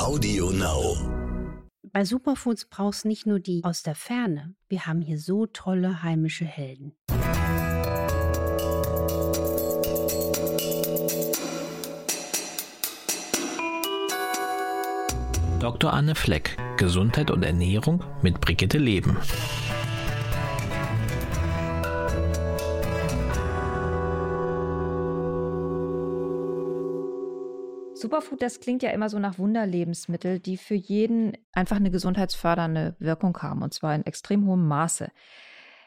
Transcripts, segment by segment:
Audio Now. Bei Superfoods brauchst nicht nur die aus der Ferne. Wir haben hier so tolle heimische Helden. Dr. Anne Fleck, Gesundheit und Ernährung mit Brigitte Leben. Superfood, das klingt ja immer so nach Wunderlebensmittel, die für jeden einfach eine gesundheitsfördernde Wirkung haben, und zwar in extrem hohem Maße.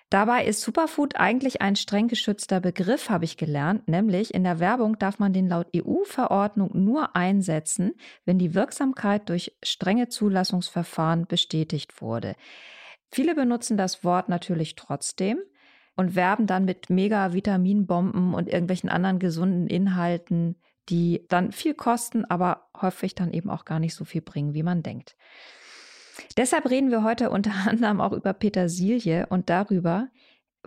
Dabei ist Superfood eigentlich ein streng geschützter Begriff, habe ich gelernt, nämlich in der Werbung darf man den laut EU-Verordnung nur einsetzen, wenn die Wirksamkeit durch strenge Zulassungsverfahren bestätigt wurde. Viele benutzen das Wort natürlich trotzdem und werben dann mit Mega-Vitaminbomben und irgendwelchen anderen gesunden Inhalten, die dann viel kosten, aber häufig dann eben auch gar nicht so viel bringen, wie man denkt. Deshalb reden wir heute unter anderem auch über Petersilie und darüber,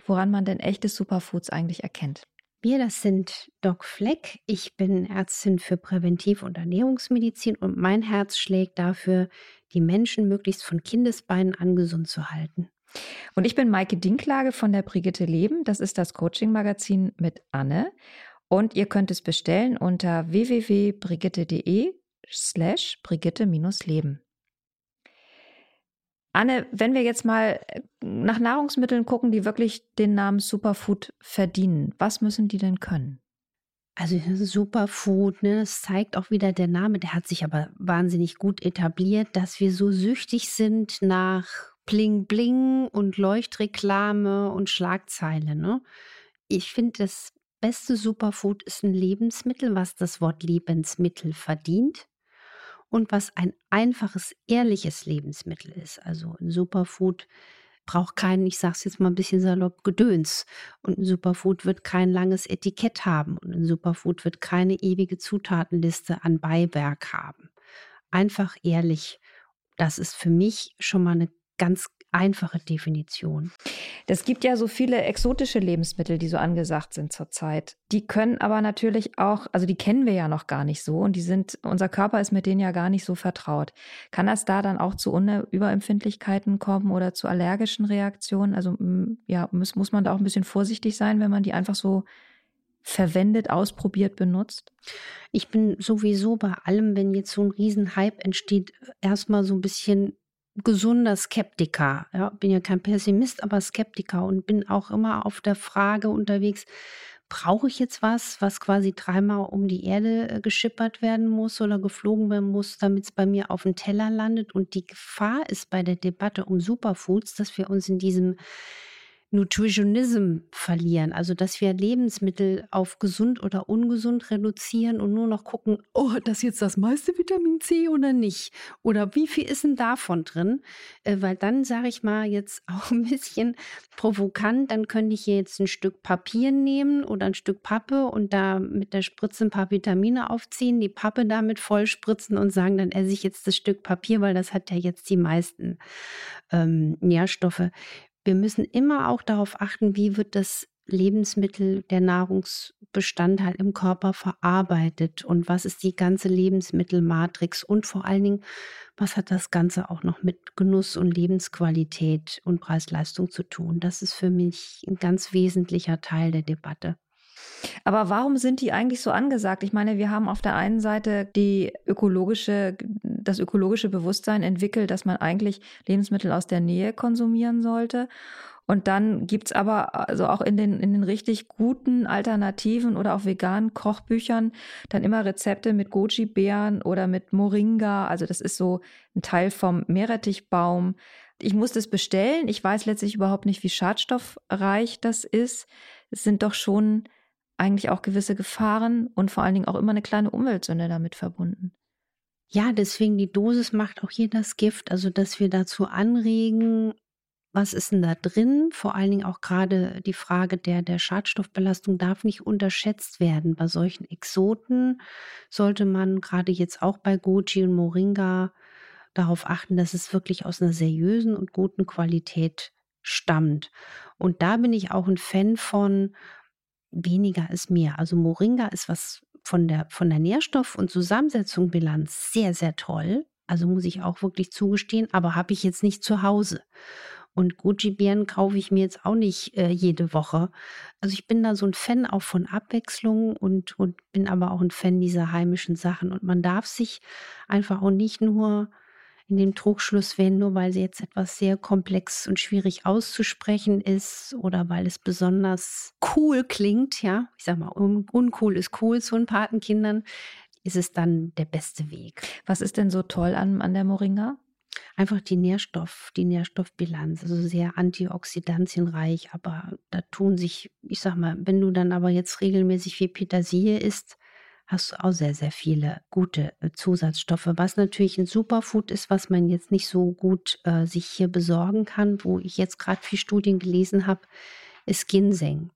woran man denn echte Superfoods eigentlich erkennt. Wir, das sind Doc Fleck. Ich bin Ärztin für Präventiv- und Ernährungsmedizin und mein Herz schlägt dafür, die Menschen möglichst von Kindesbeinen an gesund zu halten. Und ich bin Maike Dinklage von der Brigitte Leben. Das ist das Coaching-Magazin mit Anne. Und ihr könnt es bestellen unter www.brigitte.de slash Brigitte-Leben. Anne, wenn wir jetzt mal äh, nach Nahrungsmitteln gucken, die wirklich den Namen Superfood verdienen, was müssen die denn können? Also Superfood, ne, das zeigt auch wieder der Name, der hat sich aber wahnsinnig gut etabliert, dass wir so süchtig sind nach Bling Bling und Leuchtreklame und Schlagzeile. Ne? Ich finde, das beste Superfood ist ein Lebensmittel, was das Wort Lebensmittel verdient und was ein einfaches, ehrliches Lebensmittel ist. Also ein Superfood braucht kein, ich sage es jetzt mal ein bisschen salopp, Gedöns. Und ein Superfood wird kein langes Etikett haben. Und ein Superfood wird keine ewige Zutatenliste an Beiwerk haben. Einfach ehrlich. Das ist für mich schon mal eine ganz einfache Definition. Es gibt ja so viele exotische Lebensmittel, die so angesagt sind zurzeit. Die können aber natürlich auch, also die kennen wir ja noch gar nicht so und die sind, unser Körper ist mit denen ja gar nicht so vertraut. Kann das da dann auch zu Überempfindlichkeiten kommen oder zu allergischen Reaktionen? Also ja, muss, muss man da auch ein bisschen vorsichtig sein, wenn man die einfach so verwendet, ausprobiert, benutzt? Ich bin sowieso bei allem, wenn jetzt so ein Riesenhype entsteht, erstmal so ein bisschen gesunder Skeptiker. Ja, bin ja kein Pessimist, aber Skeptiker und bin auch immer auf der Frage unterwegs, brauche ich jetzt was, was quasi dreimal um die Erde äh, geschippert werden muss oder geflogen werden muss, damit es bei mir auf dem Teller landet? Und die Gefahr ist bei der Debatte um Superfoods, dass wir uns in diesem Nutritionism verlieren, also dass wir Lebensmittel auf gesund oder ungesund reduzieren und nur noch gucken, oh, das jetzt das meiste Vitamin C oder nicht? Oder wie viel ist denn davon drin? Äh, weil dann sage ich mal jetzt auch ein bisschen provokant, dann könnte ich hier jetzt ein Stück Papier nehmen oder ein Stück Pappe und da mit der Spritze ein paar Vitamine aufziehen, die Pappe damit voll spritzen und sagen, dann esse ich jetzt das Stück Papier, weil das hat ja jetzt die meisten ähm, Nährstoffe wir müssen immer auch darauf achten, wie wird das Lebensmittel, der Nahrungsbestandteil im Körper verarbeitet und was ist die ganze Lebensmittelmatrix und vor allen Dingen, was hat das Ganze auch noch mit Genuss und Lebensqualität und Preis-Leistung zu tun. Das ist für mich ein ganz wesentlicher Teil der Debatte. Aber warum sind die eigentlich so angesagt? Ich meine, wir haben auf der einen Seite die ökologische, das ökologische Bewusstsein entwickelt, dass man eigentlich Lebensmittel aus der Nähe konsumieren sollte. Und dann gibt es aber also auch in den, in den richtig guten Alternativen oder auch veganen Kochbüchern dann immer Rezepte mit Goji-Beeren oder mit Moringa. Also das ist so ein Teil vom Meerrettichbaum. Ich muss das bestellen. Ich weiß letztlich überhaupt nicht, wie schadstoffreich das ist. Es sind doch schon eigentlich auch gewisse Gefahren und vor allen Dingen auch immer eine kleine Umweltsünde damit verbunden. Ja, deswegen die Dosis macht auch hier das Gift, also dass wir dazu anregen, was ist denn da drin? Vor allen Dingen auch gerade die Frage der, der Schadstoffbelastung darf nicht unterschätzt werden. Bei solchen Exoten sollte man gerade jetzt auch bei Goji und Moringa darauf achten, dass es wirklich aus einer seriösen und guten Qualität stammt. Und da bin ich auch ein Fan von, weniger ist mehr. Also Moringa ist was von der, von der Nährstoff- und Zusammensetzung Bilanz sehr, sehr toll. Also muss ich auch wirklich zugestehen, aber habe ich jetzt nicht zu Hause. Und Goji-Beeren kaufe ich mir jetzt auch nicht äh, jede Woche. Also ich bin da so ein Fan auch von Abwechslung und, und bin aber auch ein Fan dieser heimischen Sachen. Und man darf sich einfach auch nicht nur in dem Trugschluss wählen, nur weil sie jetzt etwas sehr komplex und schwierig auszusprechen ist oder weil es besonders cool klingt, ja. Ich sag mal, un uncool ist cool zu den Patenkindern, ist es dann der beste Weg. Was ist denn so toll an, an der Moringa? Einfach die Nährstoff, die Nährstoffbilanz, also sehr antioxidantienreich, aber da tun sich, ich sag mal, wenn du dann aber jetzt regelmäßig viel Petersilie isst, hast du auch sehr, sehr viele gute äh, Zusatzstoffe. Was natürlich ein Superfood ist, was man jetzt nicht so gut äh, sich hier besorgen kann, wo ich jetzt gerade viel Studien gelesen habe, ist Ginseng.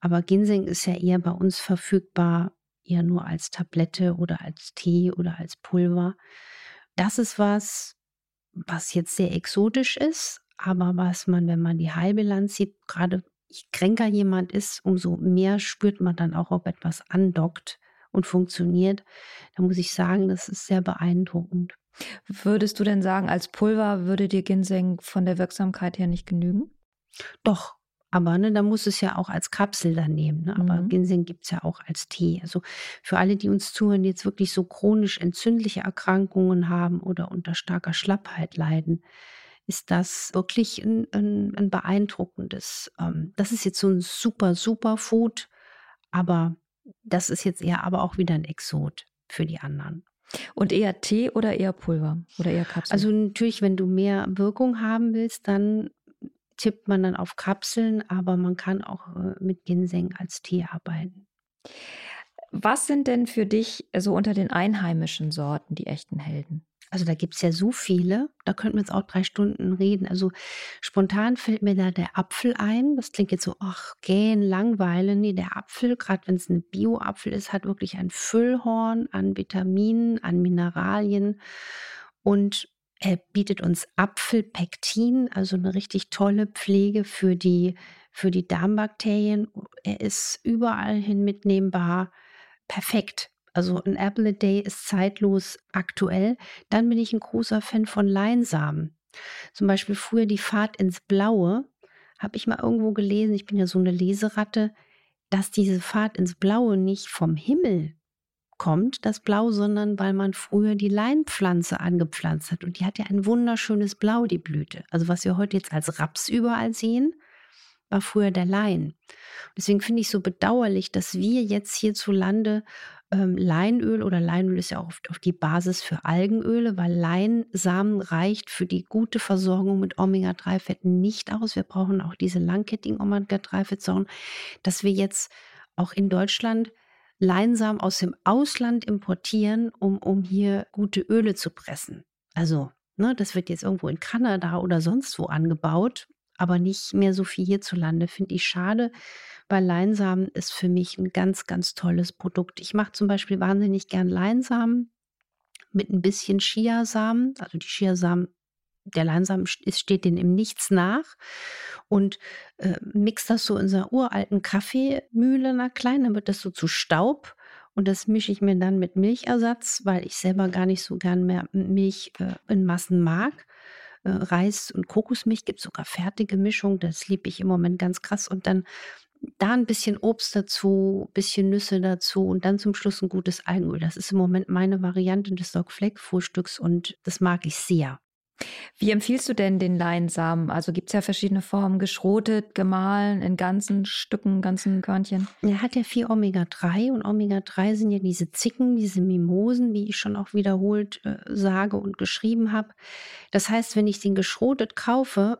Aber Ginseng ist ja eher bei uns verfügbar, eher nur als Tablette oder als Tee oder als Pulver. Das ist was, was jetzt sehr exotisch ist, aber was man, wenn man die Heilbilanz sieht, gerade je kränker jemand ist, umso mehr spürt man dann auch, ob etwas andockt und funktioniert. Da muss ich sagen, das ist sehr beeindruckend. Würdest du denn sagen, als Pulver würde dir Ginseng von der Wirksamkeit her nicht genügen? Doch, aber ne, da muss es ja auch als Kapsel dann nehmen. Ne? Aber mhm. Ginseng gibt es ja auch als Tee. Also für alle, die uns zuhören, die jetzt wirklich so chronisch entzündliche Erkrankungen haben oder unter starker Schlappheit leiden, ist das wirklich ein, ein, ein beeindruckendes. Ähm, das ist jetzt so ein super, super Food, aber das ist jetzt eher aber auch wieder ein Exot für die anderen. Und eher Tee oder eher Pulver oder eher Kapsel? Also natürlich, wenn du mehr Wirkung haben willst, dann tippt man dann auf Kapseln, aber man kann auch äh, mit Ginseng als Tee arbeiten. Was sind denn für dich so unter den einheimischen Sorten die echten Helden? Also da gibt es ja so viele, da könnten wir jetzt auch drei Stunden reden. Also spontan fällt mir da der Apfel ein. Das klingt jetzt so, ach, gähn, Langweile. Nee, der Apfel, gerade wenn es ein Bio-Apfel ist, hat wirklich ein Füllhorn an Vitaminen, an Mineralien. Und er bietet uns Apfelpektin, also eine richtig tolle Pflege für die, für die Darmbakterien. Er ist überall hin mitnehmbar. Perfekt. Also ein Apple a Day ist zeitlos aktuell. Dann bin ich ein großer Fan von Leinsamen. Zum Beispiel früher die Fahrt ins Blaue. Habe ich mal irgendwo gelesen, ich bin ja so eine Leseratte, dass diese Fahrt ins Blaue nicht vom Himmel kommt, das Blau, sondern weil man früher die Leinpflanze angepflanzt hat. Und die hat ja ein wunderschönes Blau, die Blüte. Also was wir heute jetzt als Raps überall sehen, war früher der Lein. Deswegen finde ich so bedauerlich, dass wir jetzt hierzulande ähm, Leinöl oder Leinöl ist ja auch oft auf die Basis für Algenöle, weil Leinsamen reicht für die gute Versorgung mit Omega-3-Fetten nicht aus. Wir brauchen auch diese langkettigen Omega-3-Fettsäuren, dass wir jetzt auch in Deutschland Leinsamen aus dem Ausland importieren, um, um hier gute Öle zu pressen. Also, ne, das wird jetzt irgendwo in Kanada oder sonst wo angebaut, aber nicht mehr so viel hierzulande. Finde ich schade, weil Leinsamen ist für mich ein ganz, ganz tolles Produkt. Ich mache zum Beispiel wahnsinnig gern Leinsamen mit ein bisschen Chiasamen. Also die Chiasamen, der Leinsamen steht denen im Nichts nach und äh, mix das so in einer uralten Kaffeemühle, na klein, dann wird das so zu Staub. Und das mische ich mir dann mit Milchersatz, weil ich selber gar nicht so gern mehr Milch äh, in Massen mag. Äh, Reis und Kokosmilch gibt sogar fertige Mischung, das liebe ich im Moment ganz krass. Und dann da ein bisschen Obst dazu, ein bisschen Nüsse dazu und dann zum Schluss ein gutes Algenöl. Das ist im Moment meine Variante des Dog Fleck Frühstücks und das mag ich sehr. Wie empfiehlst du denn den Leinsamen? Also gibt es ja verschiedene Formen, geschrotet, gemahlen, in ganzen Stücken, ganzen Körnchen. Er hat ja viel Omega-3 und Omega-3 sind ja diese Zicken, diese Mimosen, wie ich schon auch wiederholt äh, sage und geschrieben habe. Das heißt, wenn ich den geschrotet kaufe,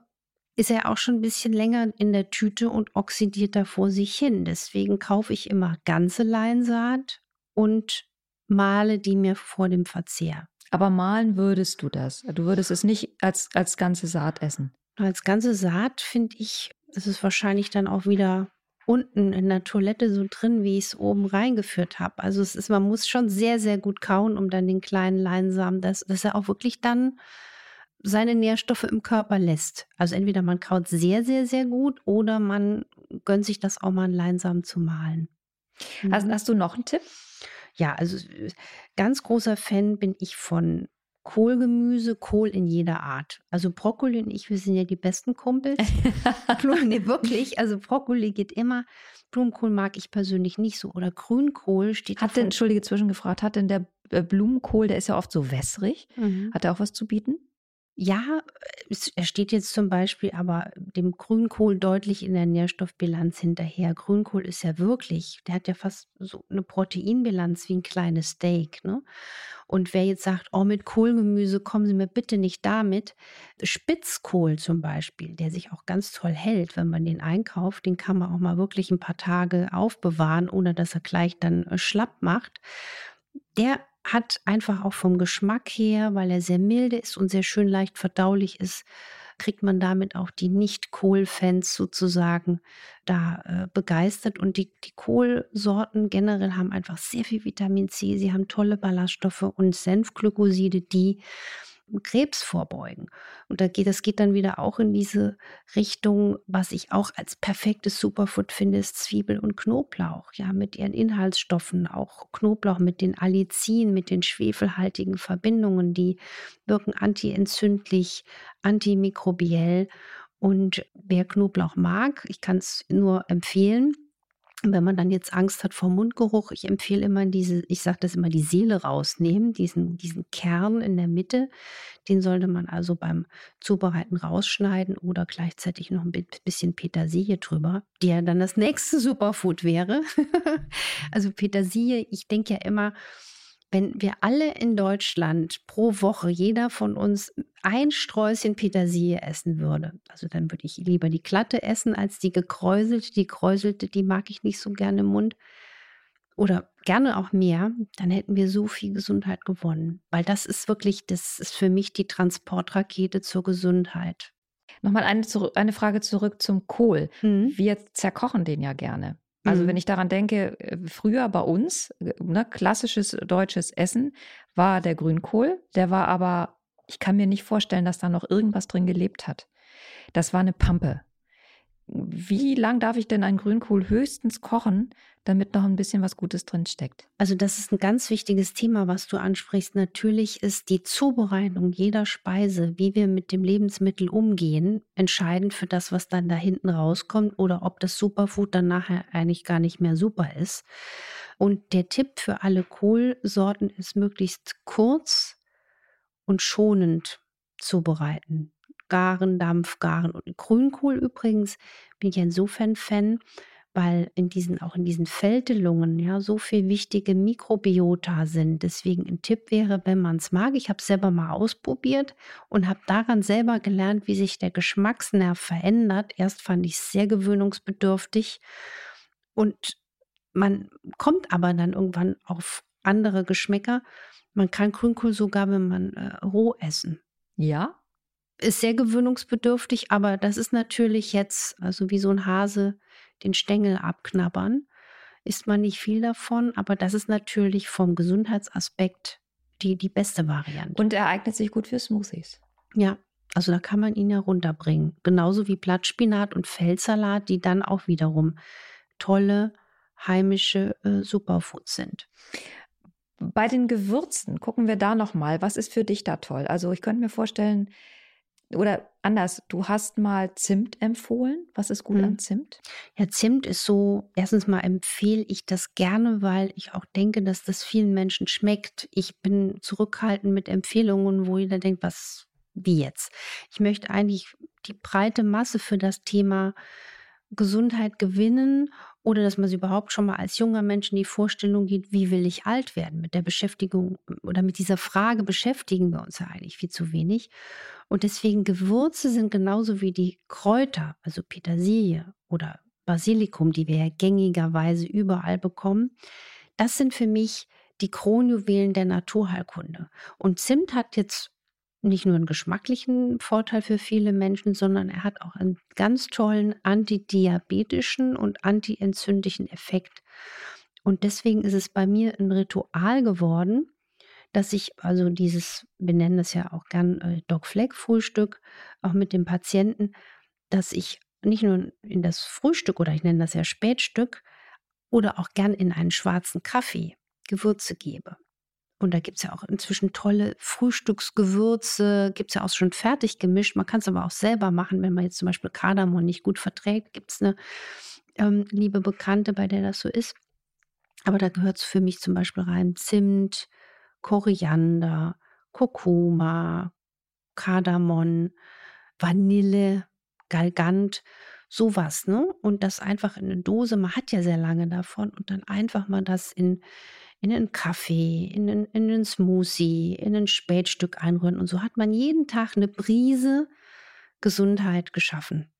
ist er auch schon ein bisschen länger in der Tüte und oxidiert da vor sich hin. Deswegen kaufe ich immer ganze Leinsaat und male die mir vor dem Verzehr. Aber malen würdest du das? Du würdest es nicht als, als ganze Saat essen? Als ganze Saat finde ich, ist es wahrscheinlich dann auch wieder unten in der Toilette so drin, wie ich es oben reingeführt habe. Also es ist, man muss schon sehr, sehr gut kauen, um dann den kleinen Leinsamen, dass, dass er auch wirklich dann seine Nährstoffe im Körper lässt. Also entweder man kaut sehr, sehr, sehr gut oder man gönnt sich das auch mal einen Leinsamen zu malen. Hast, mhm. hast du noch einen Tipp? Ja, also ganz großer Fan bin ich von Kohlgemüse, Kohl in jeder Art. Also Brokkoli und ich, wir sind ja die besten Kumpels. nee, wirklich. Also Brokkoli geht immer. Blumenkohl mag ich persönlich nicht so. Oder Grünkohl steht. Hat denn, Entschuldige, zwischengefragt, hat denn der äh, Blumenkohl, der ist ja oft so wässrig, mhm. hat er auch was zu bieten? Ja, er steht jetzt zum Beispiel aber dem Grünkohl deutlich in der Nährstoffbilanz hinterher. Grünkohl ist ja wirklich, der hat ja fast so eine Proteinbilanz wie ein kleines Steak. Ne? Und wer jetzt sagt, oh, mit Kohlgemüse kommen Sie mir bitte nicht damit. Spitzkohl zum Beispiel, der sich auch ganz toll hält, wenn man den einkauft, den kann man auch mal wirklich ein paar Tage aufbewahren, ohne dass er gleich dann äh, schlapp macht. Der hat einfach auch vom Geschmack her, weil er sehr milde ist und sehr schön leicht verdaulich ist, kriegt man damit auch die Nicht-Kohl-Fans sozusagen da äh, begeistert. Und die, die Kohlsorten generell haben einfach sehr viel Vitamin C, sie haben tolle Ballaststoffe und Senfglykoside, die Krebs vorbeugen. Und da geht, das geht dann wieder auch in diese Richtung, was ich auch als perfektes Superfood finde, ist Zwiebel und Knoblauch. Ja, mit ihren Inhaltsstoffen, auch Knoblauch mit den Allicin, mit den schwefelhaltigen Verbindungen, die wirken antientzündlich, antimikrobiell. Und wer Knoblauch mag, ich kann es nur empfehlen, wenn man dann jetzt Angst hat vor Mundgeruch, ich empfehle immer diese, ich sage das immer, die Seele rausnehmen, diesen, diesen Kern in der Mitte. Den sollte man also beim Zubereiten rausschneiden oder gleichzeitig noch ein bisschen Petersilie drüber, ja dann das nächste Superfood wäre. also Petersilie, ich denke ja immer, wenn wir alle in Deutschland pro Woche, jeder von uns ein Sträußchen Petersilie essen würde, also dann würde ich lieber die glatte essen als die gekräuselte. Die kräuselte, die mag ich nicht so gerne im Mund. Oder gerne auch mehr, dann hätten wir so viel Gesundheit gewonnen. Weil das ist wirklich, das ist für mich die Transportrakete zur Gesundheit. Nochmal eine, eine Frage zurück zum Kohl. Mhm. Wir zerkochen den ja gerne. Also wenn mhm. ich daran denke, äh, früher bei uns, äh, ne, klassisches deutsches Essen war der Grünkohl, der war aber, ich kann mir nicht vorstellen, dass da noch irgendwas drin gelebt hat. Das war eine Pampe wie lang darf ich denn einen Grünkohl höchstens kochen, damit noch ein bisschen was Gutes drin steckt? Also das ist ein ganz wichtiges Thema, was du ansprichst. Natürlich ist die Zubereitung jeder Speise, wie wir mit dem Lebensmittel umgehen, entscheidend für das, was dann da hinten rauskommt oder ob das Superfood dann nachher eigentlich gar nicht mehr super ist. Und der Tipp für alle Kohlsorten ist möglichst kurz und schonend zubereiten. Garen, Dampfgaren und Grünkohl übrigens bin ich insofern Fan, weil in diesen, auch in diesen Feldelungen ja so viel wichtige Mikrobiota sind. Deswegen ein Tipp wäre, wenn man es mag, ich habe es selber mal ausprobiert und habe daran selber gelernt, wie sich der Geschmacksnerv verändert. Erst fand ich es sehr gewöhnungsbedürftig und man kommt aber dann irgendwann auf andere Geschmäcker. Man kann Grünkohl sogar, wenn man äh, roh essen. Ja, ist sehr gewöhnungsbedürftig, aber das ist natürlich jetzt, also wie so ein Hase den Stängel abknabbern, isst man nicht viel davon, aber das ist natürlich vom Gesundheitsaspekt die, die beste Variante. Und er eignet sich gut für Smoothies. Ja, also da kann man ihn ja runterbringen. Genauso wie Blattspinat und Feldsalat, die dann auch wiederum tolle heimische äh, Superfoods sind. Bei den Gewürzen gucken wir da noch mal. Was ist für dich da toll? Also ich könnte mir vorstellen, oder anders, du hast mal Zimt empfohlen. Was ist gut mhm. an Zimt? Ja, Zimt ist so, erstens mal empfehle ich das gerne, weil ich auch denke, dass das vielen Menschen schmeckt. Ich bin zurückhaltend mit Empfehlungen, wo jeder denkt, was, wie jetzt? Ich möchte eigentlich die breite Masse für das Thema Gesundheit gewinnen oder dass man sich überhaupt schon mal als junger Mensch in die Vorstellung geht, wie will ich alt werden? Mit der Beschäftigung oder mit dieser Frage beschäftigen wir uns ja eigentlich viel zu wenig. Und deswegen Gewürze sind genauso wie die Kräuter, also Petersilie oder Basilikum, die wir ja gängigerweise überall bekommen. Das sind für mich die Kronjuwelen der Naturheilkunde. Und Zimt hat jetzt nicht nur einen geschmacklichen Vorteil für viele Menschen, sondern er hat auch einen ganz tollen antidiabetischen und antientzündlichen Effekt. Und deswegen ist es bei mir ein Ritual geworden, dass ich also dieses, wir nennen das ja auch gern äh, Doc Fleck Frühstück, auch mit dem Patienten, dass ich nicht nur in das Frühstück oder ich nenne das ja Spätstück oder auch gern in einen schwarzen Kaffee Gewürze gebe. Und da gibt es ja auch inzwischen tolle Frühstücksgewürze, gibt es ja auch schon fertig gemischt. Man kann es aber auch selber machen, wenn man jetzt zum Beispiel Kardamom nicht gut verträgt. Gibt es eine ähm, liebe Bekannte, bei der das so ist. Aber da gehört es für mich zum Beispiel rein Zimt, Koriander, Kurkuma, Kardamom, Vanille, Galgant, sowas, ne? Und das einfach in eine Dose, man hat ja sehr lange davon und dann einfach mal das in in einen Kaffee, in einen, in einen Smoothie, in ein Spätstück einrühren. Und so hat man jeden Tag eine Brise Gesundheit geschaffen.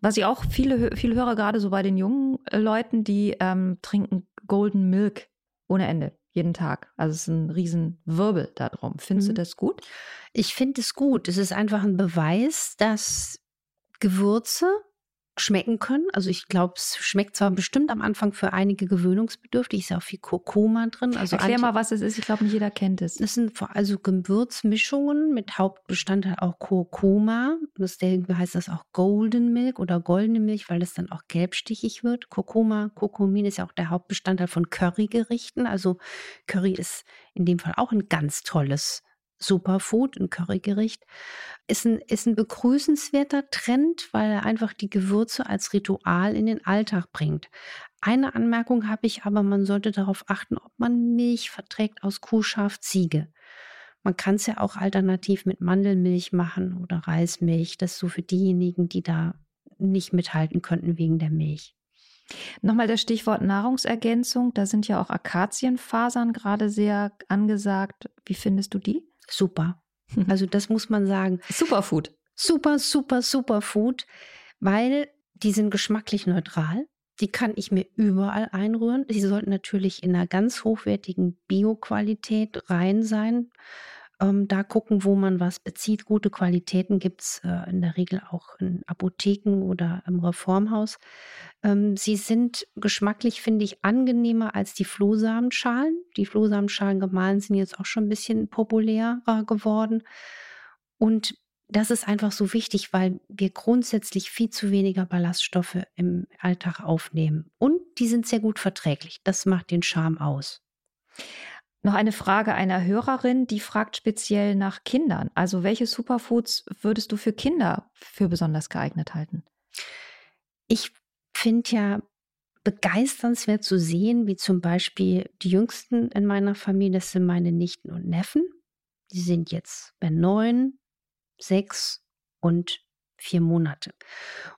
Was ich auch viele, viele höre, gerade so bei den jungen äh, Leuten, die ähm, trinken Golden Milk ohne Ende, jeden Tag. Also es ist ein riesen Wirbel darum. Findest mhm. du das gut? Ich finde es gut. Es ist einfach ein Beweis, dass Gewürze schmecken können. Also ich glaube, es schmeckt zwar bestimmt am Anfang für einige gewöhnungsbedürftig, ist ja auch viel Kurkuma drin. Also Erklär mal, was es ist. Ich glaube, nicht jeder kennt es. Das sind also Gewürzmischungen mit Hauptbestandteil auch Kurkuma. Deswegen heißt das auch Golden Milk oder goldene Milch, weil es dann auch gelbstichig wird. Kurkuma, Kurkumin ist ja auch der Hauptbestandteil von Currygerichten. Also Curry ist in dem Fall auch ein ganz tolles Superfood, ein Currygericht, ist ein, ist ein begrüßenswerter Trend, weil er einfach die Gewürze als Ritual in den Alltag bringt. Eine Anmerkung habe ich aber, man sollte darauf achten, ob man Milch verträgt aus Kuh, Schaf, Ziege. Man kann es ja auch alternativ mit Mandelmilch machen oder Reismilch. Das ist so für diejenigen, die da nicht mithalten könnten wegen der Milch. Nochmal das Stichwort Nahrungsergänzung. Da sind ja auch Akazienfasern gerade sehr angesagt. Wie findest du die? super. Also das muss man sagen. Superfood. Super, super, Superfood, weil die sind geschmacklich neutral. Die kann ich mir überall einrühren. Sie sollten natürlich in einer ganz hochwertigen Bio-Qualität rein sein ähm, da gucken, wo man was bezieht. Gute Qualitäten gibt es äh, in der Regel auch in Apotheken oder im Reformhaus. Ähm, sie sind geschmacklich, finde ich, angenehmer als die Flohsamenschalen. Die Flohsamenschalen gemahlen sind jetzt auch schon ein bisschen populärer geworden. Und das ist einfach so wichtig, weil wir grundsätzlich viel zu weniger Ballaststoffe im Alltag aufnehmen. Und die sind sehr gut verträglich. Das macht den Charme aus. Noch eine Frage einer Hörerin, die fragt speziell nach Kindern. Also welche Superfoods würdest du für Kinder für besonders geeignet halten? Ich finde ja begeisternswert zu sehen, wie zum Beispiel die Jüngsten in meiner Familie, das sind meine Nichten und Neffen. Die sind jetzt bei neun, sechs und vier Monate.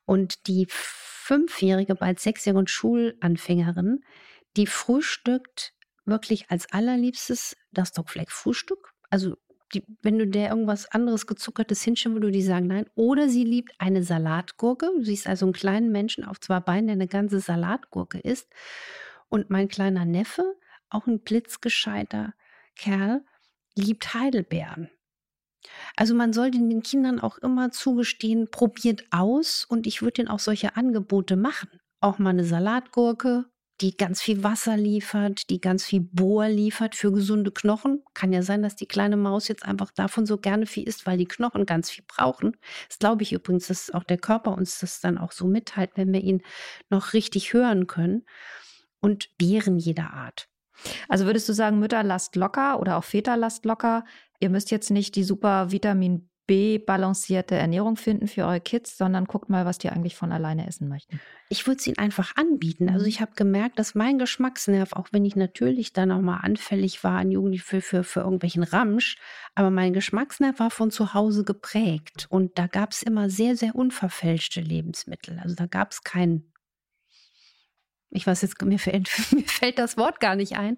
Und die fünfjährige, bald sechsjährige Schulanfängerin, die frühstückt wirklich als allerliebstes das Dogfleck-Frühstück. Also die, wenn du der irgendwas anderes gezuckertes hinschieben würde die sagen nein. Oder sie liebt eine Salatgurke. Du siehst also einen kleinen Menschen auf zwei Beinen, der eine ganze Salatgurke isst. Und mein kleiner Neffe, auch ein blitzgescheiter Kerl, liebt Heidelbeeren. Also man sollte den Kindern auch immer zugestehen, probiert aus und ich würde ihnen auch solche Angebote machen. Auch mal eine Salatgurke die ganz viel Wasser liefert, die ganz viel Bohr liefert für gesunde Knochen. Kann ja sein, dass die kleine Maus jetzt einfach davon so gerne viel isst, weil die Knochen ganz viel brauchen. Das glaube ich übrigens, dass auch der Körper uns das dann auch so mitteilt, wenn wir ihn noch richtig hören können. Und Beeren jeder Art. Also würdest du sagen, Mütter lasst locker oder auch Väter lasst locker? Ihr müsst jetzt nicht die super Vitamin balancierte Ernährung finden für eure Kids, sondern guckt mal, was die eigentlich von alleine essen möchten. Ich würde es ihnen einfach anbieten. Also mhm. ich habe gemerkt, dass mein Geschmacksnerv, auch wenn ich natürlich dann auch mal anfällig war an Jugendlichen für, für, für irgendwelchen Ramsch, aber mein Geschmacksnerv war von zu Hause geprägt. Und da gab es immer sehr, sehr unverfälschte Lebensmittel. Also da gab es kein, ich weiß jetzt, mir fällt, mir fällt das Wort gar nicht ein.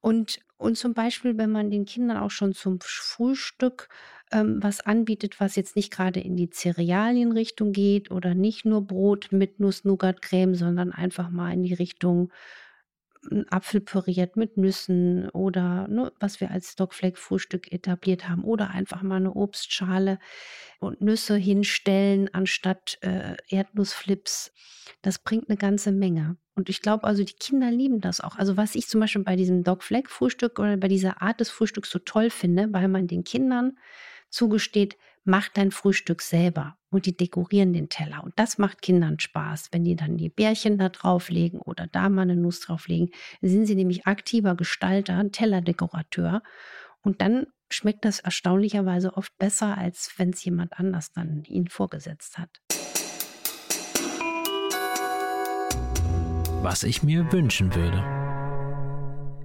Und, und zum Beispiel, wenn man den Kindern auch schon zum Frühstück ähm, was anbietet, was jetzt nicht gerade in die Cerealienrichtung geht oder nicht nur Brot mit Nuss-Nougat-Creme, sondern einfach mal in die Richtung ein Apfel püriert mit Nüssen oder ne, was wir als Stockfleck-Frühstück etabliert haben oder einfach mal eine Obstschale und Nüsse hinstellen anstatt äh, Erdnussflips. Das bringt eine ganze Menge. Und ich glaube also, die Kinder lieben das auch. Also was ich zum Beispiel bei diesem Dogfleck-Frühstück oder bei dieser Art des Frühstücks so toll finde, weil man den Kindern zugesteht, mach dein Frühstück selber. und die dekorieren den Teller. Und das macht Kindern Spaß. Wenn die dann die Bärchen da drauflegen oder da mal eine Nuss drauflegen, sind sie nämlich aktiver Gestalter, Tellerdekorateur. Und dann schmeckt das erstaunlicherweise oft besser, als wenn es jemand anders dann ihnen vorgesetzt hat. Was ich mir wünschen würde.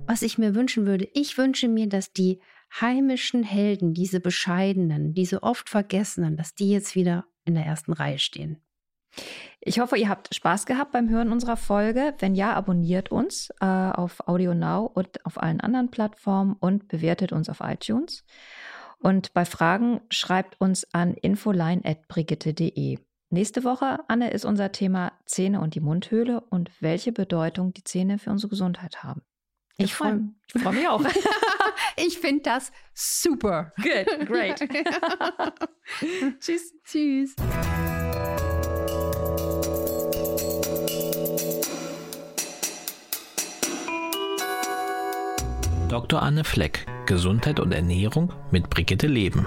Was ich mir wünschen würde, ich wünsche mir, dass die heimischen Helden, diese bescheidenen, diese oft vergessenen, dass die jetzt wieder in der ersten Reihe stehen. Ich hoffe, ihr habt Spaß gehabt beim Hören unserer Folge. Wenn ja, abonniert uns äh, auf Audio Now und auf allen anderen Plattformen und bewertet uns auf iTunes. Und bei Fragen schreibt uns an infoline.brigitte.de. Nächste Woche, Anne, ist unser Thema Zähne und die Mundhöhle und welche Bedeutung die Zähne für unsere Gesundheit haben. Ich freue freu mich auch. ich finde das super. Good, great. Tschüss. Tschüss. Dr. Anne Fleck, Gesundheit und Ernährung mit Brigitte Leben.